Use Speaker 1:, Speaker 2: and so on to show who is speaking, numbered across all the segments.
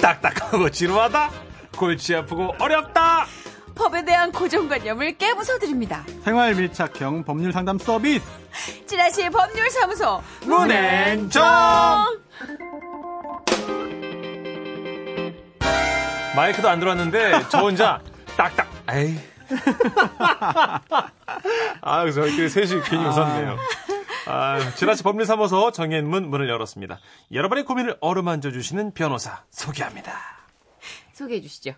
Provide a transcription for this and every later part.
Speaker 1: 딱딱하고 지루하다? 골치 아프고 어렵다?
Speaker 2: 법에 대한 고정관념을 깨부숴드립니다.
Speaker 3: 생활 밀착형 법률 상담 서비스.
Speaker 2: 찌라시의 법률사무소
Speaker 1: 문앤정! 마이크도 안 들어왔는데 저 혼자 딱딱 에이 아 저희끼리 셋이 괜히 웃었네요 아, 지라시 법률 사무소 정현문 문을 열었습니다 여러분의 고민을 어루만져 주시는 변호사 소개합니다
Speaker 2: 소개해 주시죠.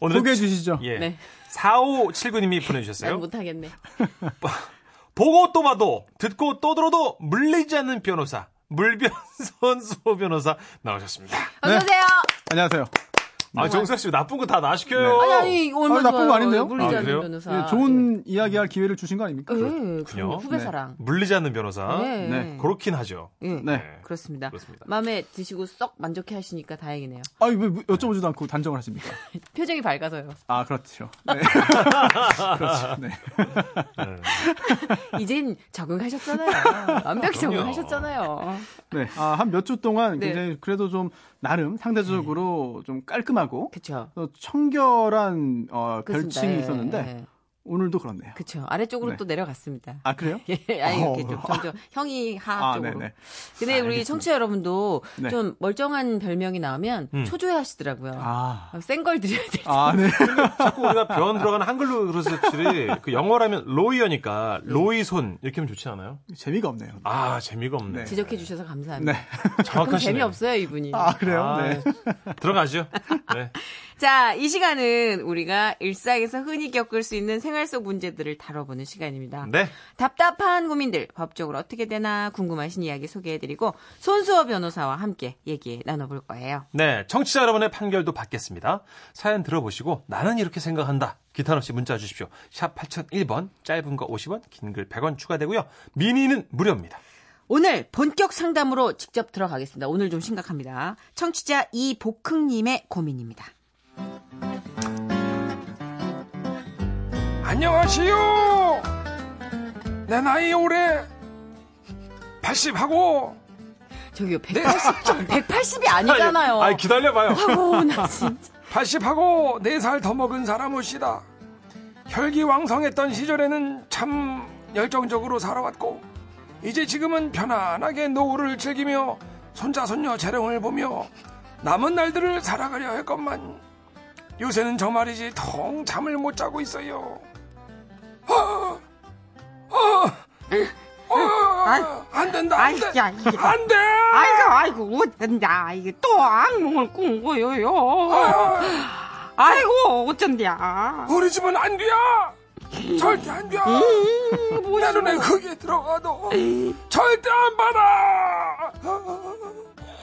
Speaker 1: 오늘
Speaker 3: 소개해 주시죠.
Speaker 1: 예.
Speaker 2: 네.
Speaker 1: 4579님이
Speaker 2: 난
Speaker 1: 보내주셨어요
Speaker 2: 못하겠네.
Speaker 1: 보고 또 봐도 듣고 또 들어도 물리지 않는 변호사 물변 선수호 변호사 나오셨습니다
Speaker 2: 어서 오세요.
Speaker 3: 안녕하세요.
Speaker 1: 아 정수아 씨 나쁜 거 다 나 시켜요
Speaker 2: 아니, 아니, 얼마나
Speaker 3: 아니, 나쁜 거. 아닌데요?
Speaker 2: 물리지
Speaker 1: 아,
Speaker 2: 않는
Speaker 1: 그래요?
Speaker 2: 변호사.
Speaker 3: 예, 좋은 이야기할 기회를 주신 거 아닙니까?
Speaker 2: 예. 후배
Speaker 3: 네.
Speaker 2: 사랑.
Speaker 1: 물리지 않는 변호사
Speaker 2: 네.
Speaker 3: 네.
Speaker 1: 그렇긴 하죠
Speaker 2: 예,
Speaker 3: 네.
Speaker 2: 그렇습니다.
Speaker 1: 그렇습니다.
Speaker 2: 마음에 드시고 썩 만족해 하시니까 다행이네요.
Speaker 3: 아니, 왜 여쭤보지도 않고 단정을 하십니까?
Speaker 2: 표정이 밝아서요.
Speaker 3: 아, 그렇죠. 네. 그렇죠. 네.
Speaker 2: 이젠 적응하셨잖아요. 완벽히. 적응하셨잖아요.
Speaker 3: 네. 아, 한 몇 주 동안
Speaker 2: 네.
Speaker 3: 굉장히 그래도 좀 나름 상대적으로 좀 깔끔 하고
Speaker 2: 그쵸.
Speaker 3: 또 청결한 어. 별칭이
Speaker 2: 예,
Speaker 3: 있었는데
Speaker 2: 예.
Speaker 3: 오늘도 그렇네요.
Speaker 2: 그쵸. 아래쪽으로
Speaker 3: 네.
Speaker 2: 또 내려갔습니다.
Speaker 3: 아, 그래요?
Speaker 2: 예, 아니, 이렇게
Speaker 3: 어.
Speaker 2: 좀 점점 형이 하
Speaker 3: 아,
Speaker 2: 쪽으로.
Speaker 3: 네네.
Speaker 2: 근데 우리
Speaker 3: 알겠습니다.
Speaker 2: 청취자 여러분도
Speaker 3: 네.
Speaker 2: 좀 멀쩡한 별명이 나오면
Speaker 1: 음.
Speaker 2: 초조해 하시더라고요.
Speaker 3: 아.
Speaker 2: 센걸 드려야 돼.
Speaker 3: 아, 네.
Speaker 1: 자꾸 우리가 변 들어가는 한글로 그러셨지 그 영어라면 로이어니까 로이손 이렇게 하면 좋지 않아요?
Speaker 3: 재미가 없네요.
Speaker 1: 아 재미가 없네
Speaker 3: 네.
Speaker 2: 지적해 주셔서 감사합니다.
Speaker 3: 네.
Speaker 2: 가끔
Speaker 1: 정확하시네요
Speaker 2: 재미 없어요, 이분이.
Speaker 3: 아, 그래요?
Speaker 1: 아,
Speaker 3: 네.
Speaker 1: 들어가죠 네.
Speaker 2: 자, 이 시간은 우리가 일상에서 흔히 겪을 수 있는 생활 속 문제들을 다뤄보는 시간입니다.
Speaker 1: 네.
Speaker 2: 답답한 고민들, 법적으로 어떻게 되나 궁금하신 이야기 소개해드리고 손수호 변호사와 함께 얘기 나눠볼 거예요.
Speaker 1: 네, 청취자 여러분의 판결도 받겠습니다. 사연 들어보시고 나는 이렇게 생각한다. 기탄 없이 문자 주십시오. 샵 8001번, 짧은 거 50원, 긴 글 100원 추가되고요. 미니는 무료입니다.
Speaker 2: 오늘 본격 상담으로 직접 들어가겠습니다. 오늘 좀 심각합니다. 청취자 이복흥님의 고민입니다.
Speaker 4: 안녕하시오. 내 나이 올해 80하고
Speaker 2: 저기요, 180, 180이 아니잖아요.
Speaker 1: 아니, 기다려봐요.
Speaker 2: 아우, 나 진짜.
Speaker 4: 80하고 4살 더 먹은 사람이시다. 혈기왕성했던 시절에는 참 열정적으로 살아왔고 이제 지금은 편안하게 노후를 즐기며 손자 손녀 재롱을 보며 남은 날들을 살아가려 할 것만 요새는 저 말이지 통 잠을 못 자고 있어요. 아, 아, 아, 안 된다, 안 돼,
Speaker 5: 야, 이게.
Speaker 4: 안 돼.
Speaker 5: 아이고, 아이고, 어쩐다. 이게 또 악몽을 꾼 거요요.
Speaker 4: 아,
Speaker 5: 아이고, 어쩐냐.
Speaker 4: 우리 집은 안 돼야. 절대 안 돼. 내 눈에 크게 들어가도 절대 안 받아.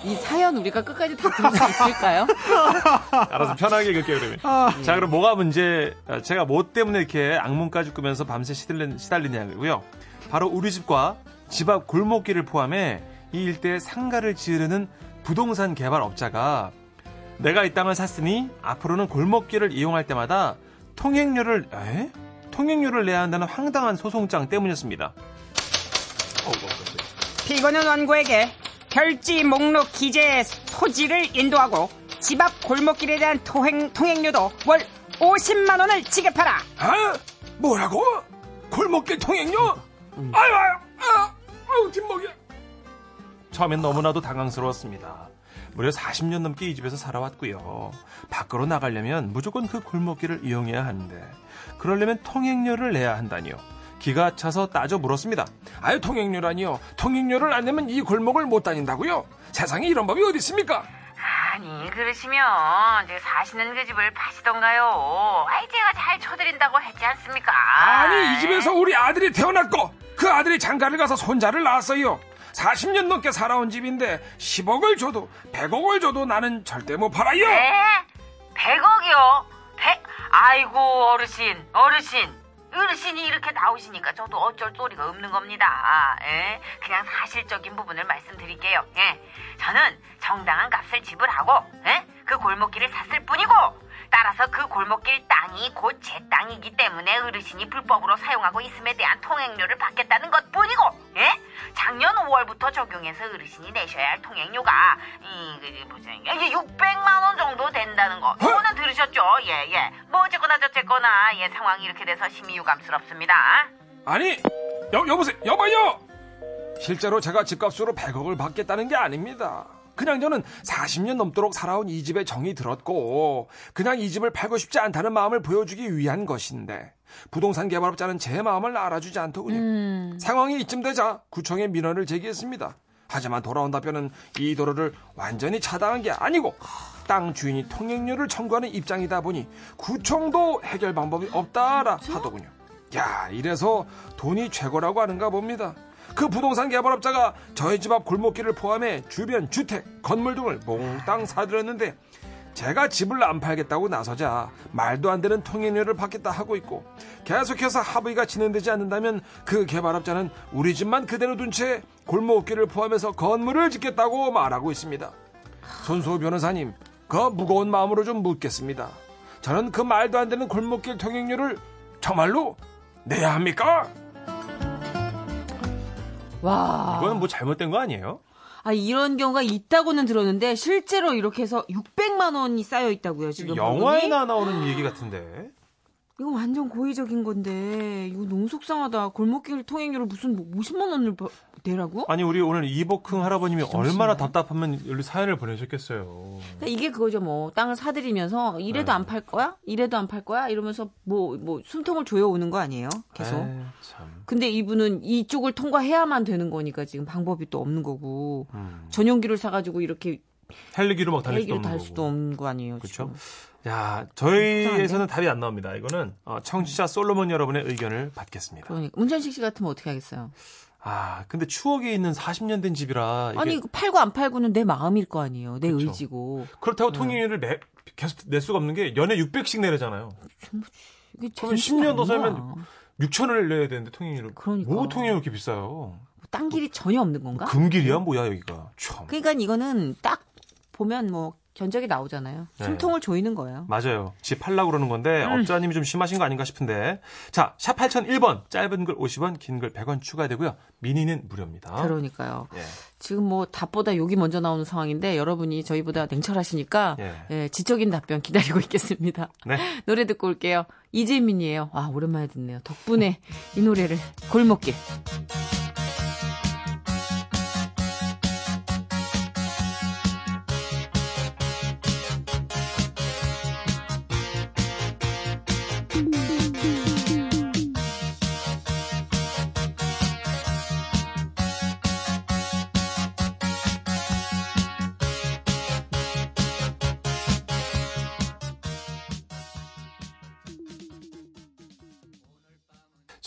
Speaker 2: 이 사연 우리가 끝까지 다 들을 수 있을까요?
Speaker 1: 알아서 편하게 읽을게요, 그러면. 자, 그럼 뭐가 문제, 아, 제가 뭐 때문에 이렇게 악몽까지 꾸면서 밤새 시달린, 시달리냐고요. 바로 우리 집과 집 앞 골목길을 포함해 이 일대에 상가를 지으려는 부동산 개발업자가 내가 이 땅을 샀으니 앞으로는 골목길을 이용할 때마다 통행료를, 에? 통행료를 내야 한다는 황당한 소송장 때문이었습니다.
Speaker 5: 피고는 원고에게 별지 목록 기재 토지를 인도하고 집 앞 골목길에 대한 통행, 통행료도 월 50만 원을 지급하라.
Speaker 4: 아? 뭐라고? 골목길 통행료? 아유, 아유, 아, 아유, 뒷목이.
Speaker 1: 처음엔 너무나도 당황스러웠습니다. 무려 40년 넘게 이 집에서 살아왔고요. 밖으로 나가려면 무조건 그 골목길을 이용해야 하는데 그러려면 통행료를 내야 한다니요. 기가 차서 따져 물었습니다.
Speaker 4: 아유, 통행료라니요. 통행료를 안 내면 이 골목을 못 다닌다고요? 세상에 이런 법이 어디 있습니까?
Speaker 6: 아니 그러시면 이제 사시는 그 집을 파시던가요. 아이 제가 잘 쳐드린다고 했지 않습니까?
Speaker 4: 아니, 이 집에서 우리 아들이 태어났고 그 아들이 장가를 가서 손자를 낳았어요. 40년 넘게 살아온 집인데 10억을 줘도 100억을 줘도 나는 절대 못 팔아요.
Speaker 6: 네? 100억이요? 100? 아이고 어르신 어르신 어르신이 이렇게 나오시니까 저도 어쩔 소리가 없는 겁니다. 예? 그냥 사실적인 부분을 말씀드릴게요. 예? 저는 정당한 값을 지불하고 예? 그 골목길을 샀을 뿐이고 따라서 그 골목길 땅이 곧 제 땅이기 때문에 어르신이 불법으로 사용하고 있음에 대한 통행료를 받겠다는 것 뿐이고 예? 작년 5월부터 적용해서 어르신이 내셔야 할 통행료가 이 그, 보세요. 이게 600만 원 정도 된다는 거. 이거는 들으셨죠? 예, 예. 뭐 어쨌거나 저쨌거나 예, 상황이 이렇게 돼서 심히 유감스럽습니다.
Speaker 4: 아니 여, 여보세요 여봐요 실제로 제가 집값으로 100억을 받겠다는 게 아닙니다 그냥 저는 40년 넘도록 살아온 이 집에 정이 들었고 그냥 이 집을 팔고 싶지 않다는 마음을 보여주기 위한 것인데 부동산 개발업자는 제 마음을 알아주지 않더군요 상황이 이쯤 되자 구청에 민원을 제기했습니다 하지만 돌아온 답변은 이 도로를 완전히 차단한 게 아니고 땅 주인이 통행료를 청구하는 입장이다 보니 구청도 해결 방법이 없다라 하더군요. 야, 이래서 돈이 최고라고 하는가 봅니다. 그 부동산 개발업자가 저희 집 앞 골목길을 포함해 주변 주택, 건물 등을 몽땅 사들였는데 제가 집을 안 팔겠다고 나서자 말도 안 되는 통행료를 받겠다 하고 있고 계속해서 합의가 진행되지 않는다면 그 개발업자는 우리 집만 그대로 둔 채 골목길을 포함해서 건물을 짓겠다고 말하고 있습니다. 손수호 변호사님, 그 무거운 마음으로 좀 묻겠습니다. 저는 그 말도 안 되는 골목길 통행료를 정말로 내야 합니까?
Speaker 2: 와.
Speaker 1: 이거는 뭐 잘못된 거 아니에요?
Speaker 2: 아, 이런 경우가 있다고는 들었는데 실제로 이렇게 해서 600만 원이 쌓여 있다고요, 지금.
Speaker 1: 영화에나 나오는 얘기 같은데.
Speaker 2: 이거 완전 고의적인 건데 이거 너무 속상하다. 골목길 통행료를 무슨 뭐 50만 원을 버- 내라고?
Speaker 1: 아니 우리 오늘 이복흥 할아버님이 얼마나 답답하면 여기 사연을 보내셨겠어요.
Speaker 2: 그러니까 이게 그거죠 뭐 땅을 사들이면서 이래도
Speaker 1: 네.
Speaker 2: 안팔 거야? 이래도 안 팔 거야? 이러면서 뭐뭐 숨통을 조여오는 거 아니에요? 계속.
Speaker 1: 에이, 참.
Speaker 2: 근데 이분은 이쪽을 통과해야만 되는 거니까 지금 방법이 또 없는 거고
Speaker 1: 음.
Speaker 2: 전용기를 사가지고 이렇게
Speaker 1: 헬기로 막 달릴 수도
Speaker 2: 달. 수도 없는 거 아니에요?
Speaker 1: 그렇죠. 야, 저희에서는 답이 안 나옵니다. 이거는 어, 청취자 솔로몬 여러분의 의견을 받겠습니다.
Speaker 2: 그러니까 문전식 씨 같으면 어떻게 하겠어요?
Speaker 1: 아, 근데 추억이 있는 40년 된 집이라
Speaker 2: 아니 팔고 안 팔고는 내 마음일 거 아니에요? 내
Speaker 1: 그렇죠.
Speaker 2: 의지고.
Speaker 1: 그렇다고 통행료를 매, 계속 낼 수가 없는 게 연에 600씩 내려잖아요.
Speaker 2: 이게
Speaker 1: 그러면
Speaker 2: 제정신이
Speaker 1: 10년 더. 살면 6천을 내야 되는데 통행료를.
Speaker 2: 그러니까.
Speaker 1: 뭐 통행료 이렇게 비싸요?
Speaker 2: 뭐딴 길이 전혀 없는 건가?
Speaker 1: 금길이야 뭐야 여기가. 참.
Speaker 2: 그러니까 이거는 딱 보면 뭐 견적이 나오잖아요.
Speaker 1: 네.
Speaker 2: 숨통을 조이는 거예요.
Speaker 1: 맞아요. 집 팔라고 그러는 건데
Speaker 2: 음.
Speaker 1: 업자님이 좀 심하신 거 아닌가 싶은데. 자, 샵 8001번 짧은 글 50원, 긴 글 100원 추가되고요. 미니는 무료입니다.
Speaker 2: 그러니까요.
Speaker 1: 예.
Speaker 2: 지금 뭐 답보다 욕이 먼저 나오는 상황인데 여러분이 저희보다 냉철하시니까
Speaker 1: 예.
Speaker 2: 예, 지적인 답변 기다리고 있겠습니다.
Speaker 1: 네.
Speaker 2: 노래 듣고 올게요. 이재민이에요. 아 오랜만에 듣네요. 덕분에 이 노래를 골목길.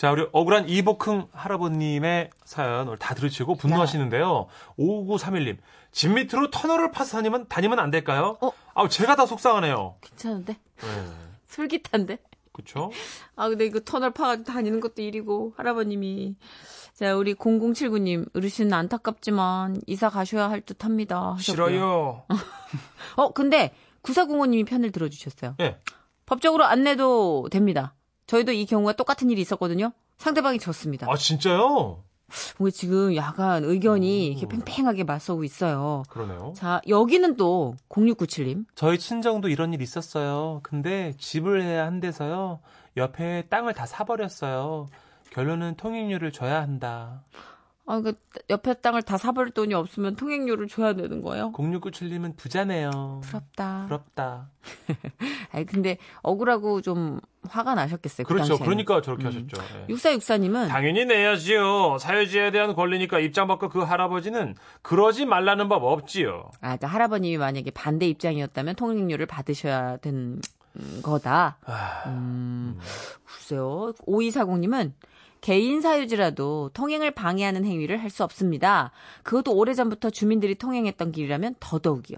Speaker 1: 자, 우리 억울한 이복흥 할아버님의 사연 오늘 다 들으시고 분노하시는데요. 5931님, 집 밑으로 터널을 파서 다니면, 다니면 안 될까요?
Speaker 2: 어?
Speaker 1: 아우, 제가 다 속상하네요.
Speaker 2: 괜찮은데?
Speaker 1: 네.
Speaker 2: 솔깃한데?
Speaker 1: 그쵸?
Speaker 2: 아, 근데 이거 터널 파가지고 다니는 것도 일이고, 할아버님이. 자, 우리 0079님, 어르신 안타깝지만 이사 가셔야 할 듯 합니다. 하셨고요.
Speaker 4: 싫어요.
Speaker 2: 어, 근데 9405님이 편을 들어주셨어요.
Speaker 1: 예.
Speaker 2: 법적으로 안 내도 됩니다. 저희도 이 경우가 똑같은 일이 있었거든요. 상대방이 졌습니다.
Speaker 1: 아, 진짜요?
Speaker 2: 우리 지금 약간 의견이
Speaker 1: 오.
Speaker 2: 이렇게 팽팽하게 맞서고 있어요.
Speaker 1: 그러네요.
Speaker 2: 자, 여기는 또 0697님.
Speaker 1: 저희 친정도 이런 일 있었어요. 근데 집을 해야 한대서요. 옆에 땅을 다 사버렸어요. 결론은 통행료를 줘야 한다.
Speaker 2: 아, 그 옆에 땅을 다 사버릴 돈이 없으면 통행료를 줘야 되는 거예요?
Speaker 1: 0697님은 부자네요.
Speaker 2: 부럽다.
Speaker 1: 부럽다.
Speaker 2: 아니, 근데 억울하고 좀 화가 나셨겠어요. 그
Speaker 1: 그렇죠.
Speaker 2: 당시에는.
Speaker 1: 그러니까 저렇게
Speaker 2: 음.
Speaker 1: 하셨죠. 예.
Speaker 2: 6464님은
Speaker 1: 당연히 내야지요. 사유지에 대한 권리니까 입장 바꿔 그 할아버지는 그러지 말라는 법 없지요.
Speaker 2: 아, 또 할아버님이 만약에 반대 입장이었다면 통행료를 받으셔야 된 거다.
Speaker 1: 아,
Speaker 2: 음, 글쎄요. 5240님은 개인 사유지라도 통행을 방해하는 행위를 할 수 없습니다. 그것도 오래전부터 주민들이 통행했던 길이라면 더더욱이요.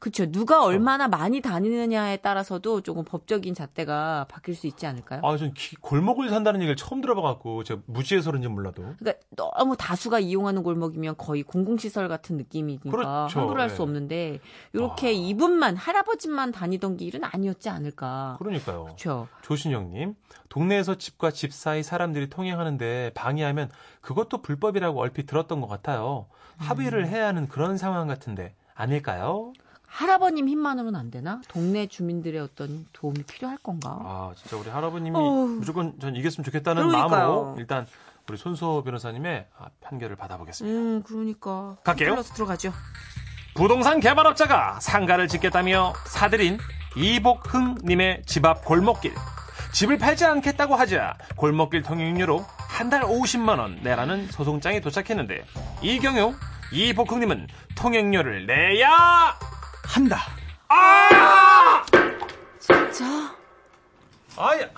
Speaker 2: 그렇죠. 누가 얼마나 많이 다니느냐에 따라서도 조금 법적인 잣대가 바뀔 수 있지 않을까요?
Speaker 1: 아, 전 기- 골목을 산다는 얘기를 처음 들어봐갖고 제가 무지해서 그런지 몰라도.
Speaker 2: 그러니까 너무 다수가 이용하는 골목이면 거의 공공시설 같은 느낌이니까
Speaker 1: 그렇죠.
Speaker 2: 함부로 할
Speaker 1: 네.
Speaker 2: 수 없는데 이렇게 이분만 할아버지만 다니던 길은 아니었지 않을까.
Speaker 1: 그러니까요.
Speaker 2: 그렇죠.
Speaker 1: 조신영님, 동네에서 집과 집 사이 사람들이 통행하는데 방해하면 그것도 불법이라고 얼핏 들었던 것 같아요.
Speaker 2: 음.
Speaker 1: 합의를 해야 하는 그런 상황 같은데 아닐까요?
Speaker 2: 할아버님 힘만으로는 안 되나? 동네 주민들의 어떤 도움이 필요할 건가?
Speaker 1: 아, 진짜 우리 할아버님이
Speaker 2: 어우.
Speaker 1: 무조건 전 이겼으면 좋겠다는
Speaker 2: 그러니까요.
Speaker 1: 마음으로 일단 우리 손수호 변호사님의 아, 판결을 받아보겠습니다.
Speaker 2: 음, 그러니까.
Speaker 1: 갈게요.
Speaker 2: 플러스 들어가죠.
Speaker 1: 부동산 개발업자가 상가를 짓겠다며 사들인 이복흥님의 집 앞 골목길. 집을 팔지 않겠다고 하자 골목길 통행료로 한 달 50만 원 내라는 소송장이 도착했는데 이 경우 이복흥님은 통행료를 내야
Speaker 3: 한다.
Speaker 2: 자,
Speaker 1: 아야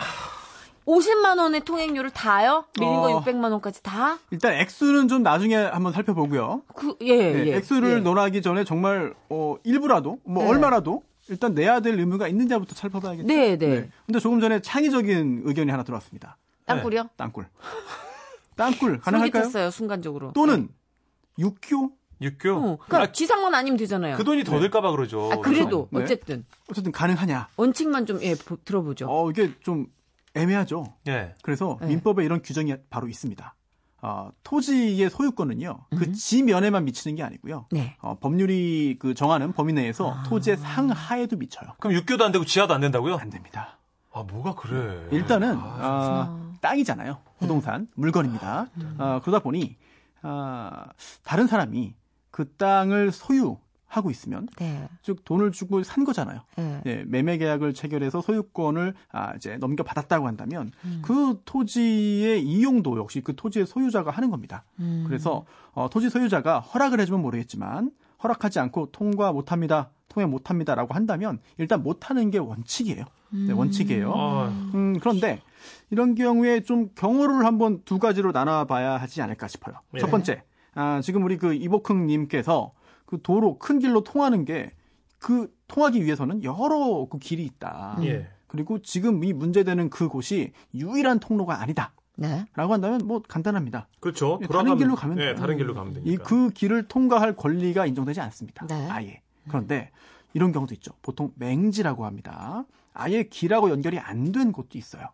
Speaker 2: 50만 원의 통행료를 다요? 밀린 거
Speaker 3: 어.
Speaker 2: 600만 원까지 다?
Speaker 3: 일단 액수는 좀 나중에 한번 살펴보고요.
Speaker 2: 그, 예,
Speaker 3: 네,
Speaker 2: 예.
Speaker 3: 액수를
Speaker 2: 예.
Speaker 3: 논하기 전에 정말 어, 일부라도 뭐
Speaker 2: 네.
Speaker 3: 얼마라도 일단 내야 될 의무가 있는지부터 살펴봐야겠죠.
Speaker 2: 네, 네.
Speaker 3: 근데 조금 전에 창의적인 의견이 하나 들어왔습니다.
Speaker 2: 땅굴이요?
Speaker 3: 땅굴. 땅굴 가능할까요?
Speaker 2: 순간적으로.
Speaker 3: 또는 육교?
Speaker 1: 육교
Speaker 2: 어, 그러니까 지상만 아니면 되잖아요.
Speaker 1: 그 돈이 더 들까봐 그러죠.
Speaker 2: 아, 그래도
Speaker 3: 네.
Speaker 2: 어쨌든
Speaker 3: 어쨌든 가능하냐?
Speaker 2: 원칙만 좀 예, 보- 들어보죠.
Speaker 3: 어 이게 좀 애매하죠.
Speaker 1: 예.
Speaker 3: 그래서
Speaker 2: 네.
Speaker 3: 민법에 이런 규정이 바로 있습니다. 어, 토지의 소유권은요
Speaker 2: 음.
Speaker 3: 그 지면에만 미치는 게 아니고요.
Speaker 2: 네.
Speaker 3: 어, 법률이 그 정하는 범위 내에서
Speaker 2: 아.
Speaker 3: 토지의 상하에도 미쳐요.
Speaker 1: 그럼 육교도 안 되고 지하도 안 된다고요?
Speaker 3: 안 됩니다.
Speaker 1: 아 뭐가 그래?
Speaker 3: 일단은
Speaker 1: 아,
Speaker 3: 아, 땅이잖아요. 부동산 물건입니다. 아, 그러다 보니 아, 다른 사람이 그 땅을 소유하고 있으면
Speaker 2: 네.
Speaker 3: 즉 돈을 주고 산 거잖아요.
Speaker 2: 예.
Speaker 3: 네, 매매 계약을 체결해서 소유권을 아, 이제 넘겨받았다고 한다면
Speaker 2: 음.
Speaker 3: 그 토지의 이용도 역시 그 토지의 소유자가 하는 겁니다.
Speaker 2: 음.
Speaker 3: 그래서 어, 토지 소유자가 허락을 해주면 모르겠지만 허락하지 않고 통과 못합니다, 통행 못합니다라고 한다면 일단 못하는 게 원칙이에요. 네, 원칙이에요.
Speaker 1: 아,
Speaker 3: 음, 그런데 이런 경우에 좀 경우를 한번 두 가지로 나눠봐야 하지 않을까 싶어요.
Speaker 1: 네.
Speaker 3: 첫 번째, 아, 지금 우리 그 이복흥님께서 그 도로 큰 길로 통하는 게 그 통하기 위해서는 여러 그 길이 있다.
Speaker 1: 예.
Speaker 3: 그리고 지금 이 문제되는 그곳이 유일한 통로가 아니다.
Speaker 2: 네.
Speaker 3: 라고 한다면 뭐 간단합니다.
Speaker 1: 그렇죠.
Speaker 3: 예,
Speaker 1: 돌아가면-
Speaker 3: 다른 길로 가면
Speaker 1: 예,
Speaker 3: 돼요.
Speaker 1: 다른 길로 가면 되니까.
Speaker 3: 이 그 길을 통과할 권리가 인정되지 않습니다.
Speaker 2: 네.
Speaker 3: 아예. 그런데 이런 경우도 있죠. 보통 맹지라고 합니다. 아예 길하고 연결이 안 된 곳도 있어요.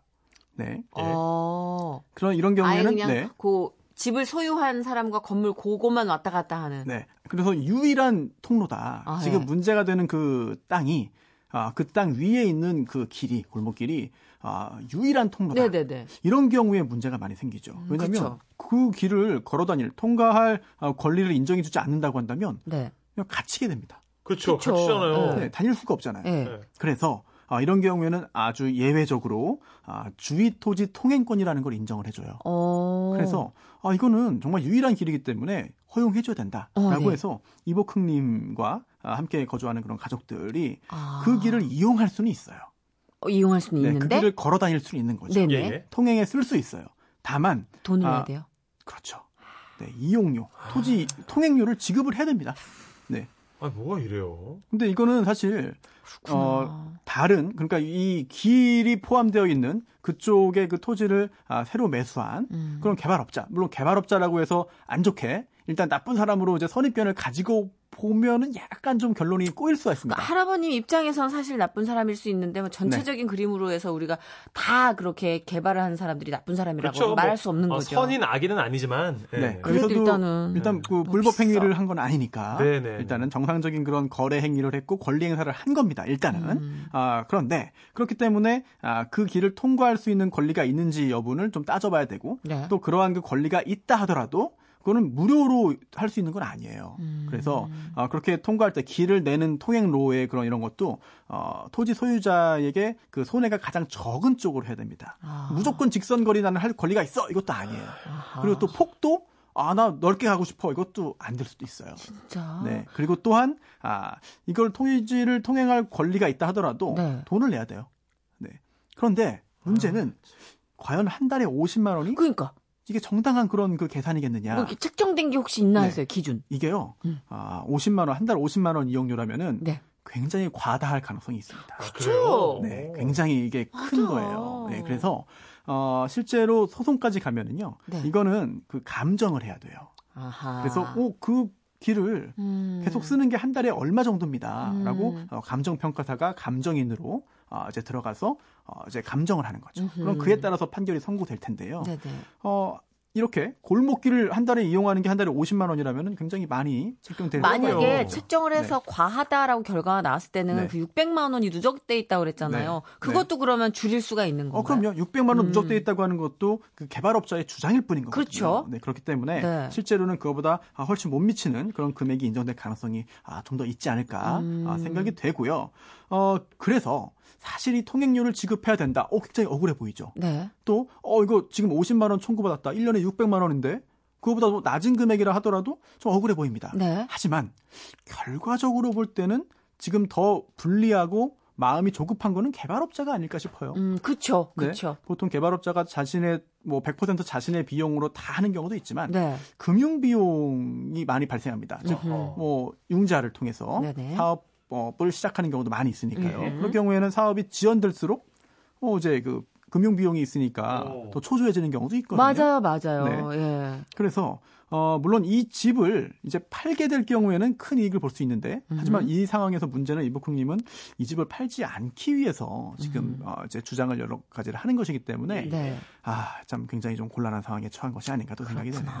Speaker 3: 네.
Speaker 2: 어.
Speaker 3: 그런 이런
Speaker 2: 아예
Speaker 3: 경우에는
Speaker 2: 그냥
Speaker 3: 네.
Speaker 2: 그 집을 소유한 사람과 건물 그거만 왔다 갔다 하는.
Speaker 3: 네. 그래서 유일한 통로다.
Speaker 2: 아,
Speaker 3: 지금
Speaker 2: 네.
Speaker 3: 문제가 되는 그 땅이 아, 그 땅 위에 있는 그 길이 골목길이 아, 유일한 통로다.
Speaker 2: 네네네.
Speaker 3: 이런 경우에 문제가 많이 생기죠. 왜냐하면
Speaker 2: 그쵸.
Speaker 3: 그 길을 걸어 다닐 통과할 어, 권리를 인정해 주지 않는다고 한다면
Speaker 2: 네.
Speaker 3: 그냥 갇히게 됩니다.
Speaker 1: 그렇죠. 그렇잖아요.
Speaker 3: 네, 다닐 수가 없잖아요.
Speaker 2: 네.
Speaker 1: 네.
Speaker 3: 그래서 아, 이런 경우에는 아주 예외적으로 아, 주위 토지 통행권이라는 걸 인정을 해줘요.
Speaker 2: 어.
Speaker 3: 그래서 아, 이거는 정말 유일한 길이기 때문에 허용해줘야 된다라고
Speaker 2: 어, 네.
Speaker 3: 해서 이복흥님과 아, 함께 거주하는 그런 가족들이
Speaker 2: 아.
Speaker 3: 그 길을 이용할 수는 있어요.
Speaker 2: 어, 이용할 수는
Speaker 3: 네, 그
Speaker 2: 있는데
Speaker 3: 길을 걸어 다닐 수는 있는 거죠.
Speaker 2: 네네.
Speaker 1: 예, 예.
Speaker 3: 통행에 쓸 수 있어요. 다만
Speaker 2: 돈을
Speaker 3: 아,
Speaker 2: 내야 돼요.
Speaker 3: 그렇죠. 네, 이용료, 토지 통행료를 지급을 해야 됩니다. 네.
Speaker 1: 아, 뭐가 이래요?
Speaker 3: 근데 이거는 사실 어,
Speaker 2: 그렇구나.
Speaker 3: 다른 그러니까 이 길이 포함되어 있는 그쪽의 그 토지를 아, 새로 매수한
Speaker 2: 음.
Speaker 3: 그런 개발업자 물론 개발업자라고 해서 안 좋게 일단 나쁜 사람으로 이제 선입견을 가지고 보면은 약간 좀 결론이 꼬일 수가 있습니다.
Speaker 2: 그러니까 할아버님 입장에선 사실 나쁜 사람일 수 있는데 뭐
Speaker 3: 네.
Speaker 2: 전체적인 그림으로 해서 우리가 다 그렇게 개발을 한 사람들이 나쁜 사람이라고
Speaker 1: 그렇죠.
Speaker 2: 말할
Speaker 1: 뭐,
Speaker 2: 수 없는
Speaker 1: 어,
Speaker 2: 거죠.
Speaker 1: 선인 악인은 아니지만. 예.
Speaker 3: 네.
Speaker 2: 그래도
Speaker 3: 여기서도
Speaker 2: 일단은
Speaker 3: 일단 그 불법
Speaker 2: 비싸.
Speaker 3: 행위를 한 건 아니니까
Speaker 1: 네네.
Speaker 3: 일단은 정상적인 그런 거래 행위를 했고 권리 행사를 한 겁니다. 일단은
Speaker 2: 음.
Speaker 3: 아 그런데 그렇기 때문에 아, 그 길을 통과할 수 있는 권리가 있는지 여부를 좀 따져봐야 되고
Speaker 2: 네.
Speaker 3: 또 그러한 그 권리가 있다 하더라도 그거는 무료로 할 수 있는 건 아니에요.
Speaker 2: 음.
Speaker 3: 그래서 어, 그렇게 통과할 때 길을 내는 통행로의 그런 이런 것도 어, 토지 소유자에게 그 손해가 가장 적은 쪽으로 해야 됩니다.
Speaker 2: 아.
Speaker 3: 무조건 직선 거리 나는 할 권리가 있어 이것도 아니에요.
Speaker 2: 아하.
Speaker 3: 그리고 또 폭도 아 나 넓게 가고 싶어 이것도 안 될 수도 있어요.
Speaker 2: 진짜.
Speaker 3: 네. 그리고 또한 아 이걸 토지를 통행할 권리가 있다 하더라도
Speaker 2: 네.
Speaker 3: 돈을 내야 돼요. 네. 그런데 문제는 과연 한 달에 50만 원이
Speaker 2: 그러니까
Speaker 3: 이게 정당한 그런 그 계산이겠느냐.
Speaker 2: 뭐 이렇게 측정된 게 혹시 있나
Speaker 3: 네.
Speaker 2: 해서요, 기준.
Speaker 3: 이게요.
Speaker 2: 음.
Speaker 3: 아, 50만 원, 한 달 50만 원 이용료라면은
Speaker 2: 네.
Speaker 3: 굉장히 과다할 가능성이 있습니다.
Speaker 2: 그렇죠.
Speaker 3: 네, 굉장히 이게 큰
Speaker 2: 맞아.
Speaker 3: 거예요. 네, 그래서 어, 실제로 소송까지 가면은요.
Speaker 2: 네.
Speaker 3: 이거는 그 감정을 해야 돼요.
Speaker 2: 아하.
Speaker 3: 그래서 어, 그 길을
Speaker 2: 음.
Speaker 3: 계속 쓰는 게 한 달에 얼마 정도입니다라고
Speaker 2: 음.
Speaker 3: 어, 감정 평가사가 감정인으로 어, 이제 들어가서 어, 이제 감정을 하는 거죠.
Speaker 2: 음흠.
Speaker 3: 그럼 그에 따라서 판결이 선고될 텐데요.
Speaker 2: 네네.
Speaker 3: 어, 이렇게 골목길을 한 달에 이용하는 게 한 달에 50만 원이라면 굉장히 많이 책정될
Speaker 2: 만약에
Speaker 3: 거예요.
Speaker 2: 측정을 해서 과하다라고 결과가 나왔을 때는
Speaker 3: 네.
Speaker 2: 그 600만 원이 누적돼 있다고 그랬잖아요.
Speaker 3: 네.
Speaker 2: 그것도 그러면 줄일 수가 있는 건가요?
Speaker 3: 어, 그럼요. 600만 원
Speaker 2: 음.
Speaker 3: 누적돼 있다고 하는 것도 그 개발업자의 주장일 뿐인 거거든요.
Speaker 2: 그렇죠.
Speaker 3: 네, 그렇기 때문에
Speaker 2: 네.
Speaker 3: 실제로는 그거보다 아, 훨씬 못 미치는 그런 금액이 인정될 가능성이 아, 좀더 있지 않을까
Speaker 2: 음.
Speaker 3: 아, 생각이 되고요. 어, 그래서 사실 이 통행료를 지급해야 된다. 어, 굉장히 억울해 보이죠.
Speaker 2: 네.
Speaker 3: 또, 어, 이거 지금 50만 원 청구받았다. 1년에 600만 원인데 그거보다 더 낮은 금액이라 하더라도 좀 억울해 보입니다.
Speaker 2: 네.
Speaker 3: 하지만 결과적으로 볼 때는 지금 더 불리하고 마음이 조급한 거는 개발업자가 아닐까 싶어요.
Speaker 2: 음, 그쵸.
Speaker 3: 네.
Speaker 2: 그쵸.
Speaker 3: 보통 개발업자가 자신의 뭐 100% 자신의 비용으로 다 하는 경우도 있지만
Speaker 2: 네.
Speaker 3: 금융 비용이 많이 발생합니다. 즉. 뭐 융자를 통해서
Speaker 2: 네네.
Speaker 3: 사업 을 시작하는 경우도 많이 있으니까요.
Speaker 2: 음.
Speaker 3: 그런 경우에는 사업이 지연될수록 어 이제 그 금융 비용이 있으니까
Speaker 1: 오.
Speaker 3: 더 초조해지는 경우도 있거든요.
Speaker 2: 맞아요, 맞아요. 예.
Speaker 3: 그래서 어 물론 이 집을 이제 팔게 될 경우에는 큰 이익을 볼 수 있는데 하지만 이 상황에서 문제는 이복흥님은 이 집을 팔지 않기 위해서 지금 어, 이제 주장을 여러 가지를 하는 것이기 때문에
Speaker 2: 네.
Speaker 3: 아참 굉장히 좀 곤란한 상황에 처한 것이 아닌가 또 생각이 되네요.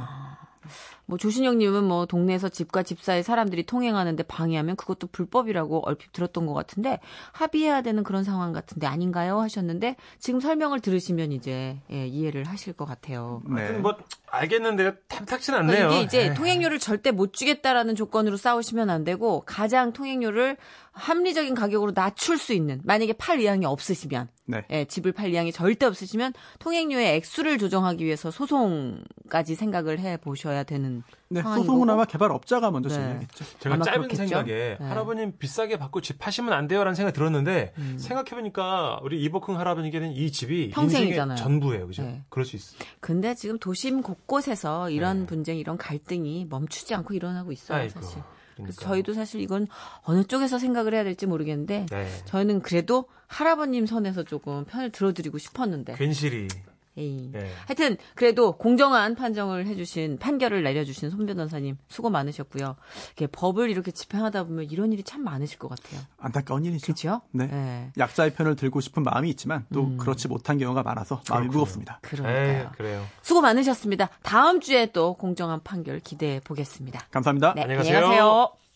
Speaker 2: 뭐 조신영님은 뭐 동네에서 집과 집 사이 사람들이 통행하는데 방해하면 그것도 불법이라고 얼핏 들었던 것 같은데 합의해야 되는 그런 상황 같은데 아닌가요 하셨는데 지금 설명을 들으시면 이제 예, 이해를 하실 것 같아요.
Speaker 3: 네.
Speaker 1: 뭐 알겠는데요. 탐탁진
Speaker 2: 그러니까
Speaker 1: 않네요.
Speaker 2: 이게 이제
Speaker 1: 에이.
Speaker 2: 통행료를 절대 못 주겠다라는 조건으로 싸우시면 안 되고 가장 통행료를 합리적인 가격으로 낮출 수 있는 만약에 팔 의향이 없으시면
Speaker 3: 네.
Speaker 2: 예, 집을 팔 의향이 절대 없으시면 통행료의 액수를 조정하기 위해서 소송까지 생각을 해 보셔야 되는
Speaker 3: 네, 소송은
Speaker 2: 거고.
Speaker 3: 아마 개발업자가 먼저
Speaker 2: 네.
Speaker 3: 진행하겠죠.
Speaker 1: 제가 짧은
Speaker 2: 그렇겠죠?
Speaker 1: 생각에
Speaker 2: 네.
Speaker 1: 할아버님 비싸게 받고 집 파시면 안 돼요라는 생각이 들었는데
Speaker 2: 음.
Speaker 1: 생각해 보니까 우리 이복흥 할아버님께는 이 집이
Speaker 2: 평생이잖아요.
Speaker 1: 인생의 전부예요, 그죠?
Speaker 2: 네.
Speaker 1: 그럴 수 있어.
Speaker 2: 근데 지금 도심 곳곳에서 이런
Speaker 1: 네.
Speaker 2: 분쟁, 이런 갈등이 멈추지 않고 일어나고 있어요,
Speaker 1: 아이고,
Speaker 2: 사실.
Speaker 1: 그러니까.
Speaker 2: 저희도 사실 이건 어느 쪽에서 생각을 해야 될지 모르겠는데
Speaker 1: 네.
Speaker 2: 저희는 그래도 할아버님 선에서 조금 편을 들어드리고 싶었는데.
Speaker 1: 괜시리.
Speaker 2: 에이.
Speaker 1: 네.
Speaker 2: 하여튼 그래도 공정한 판정을 해주신 판결을 내려주신 손 변호사님 수고 많으셨고요. 이렇게 법을 이렇게 집행하다 보면 이런 일이 참 많으실 것 같아요.
Speaker 3: 안타까운 일이죠.
Speaker 2: 그렇죠?
Speaker 3: 네. 약자의 편을 들고 싶은 마음이 있지만 또
Speaker 2: 음.
Speaker 3: 그렇지 못한 경우가 많아서 마음이
Speaker 1: 그렇군요.
Speaker 3: 무겁습니다.
Speaker 1: 에이,
Speaker 2: 그러니까요.
Speaker 1: 그래요.
Speaker 2: 수고 많으셨습니다. 다음 주에 또 공정한 판결 기대해 보겠습니다.
Speaker 3: 감사합니다.
Speaker 2: 네,
Speaker 1: 안녕히
Speaker 2: 안녕히
Speaker 1: 가세요.
Speaker 2: 가세요.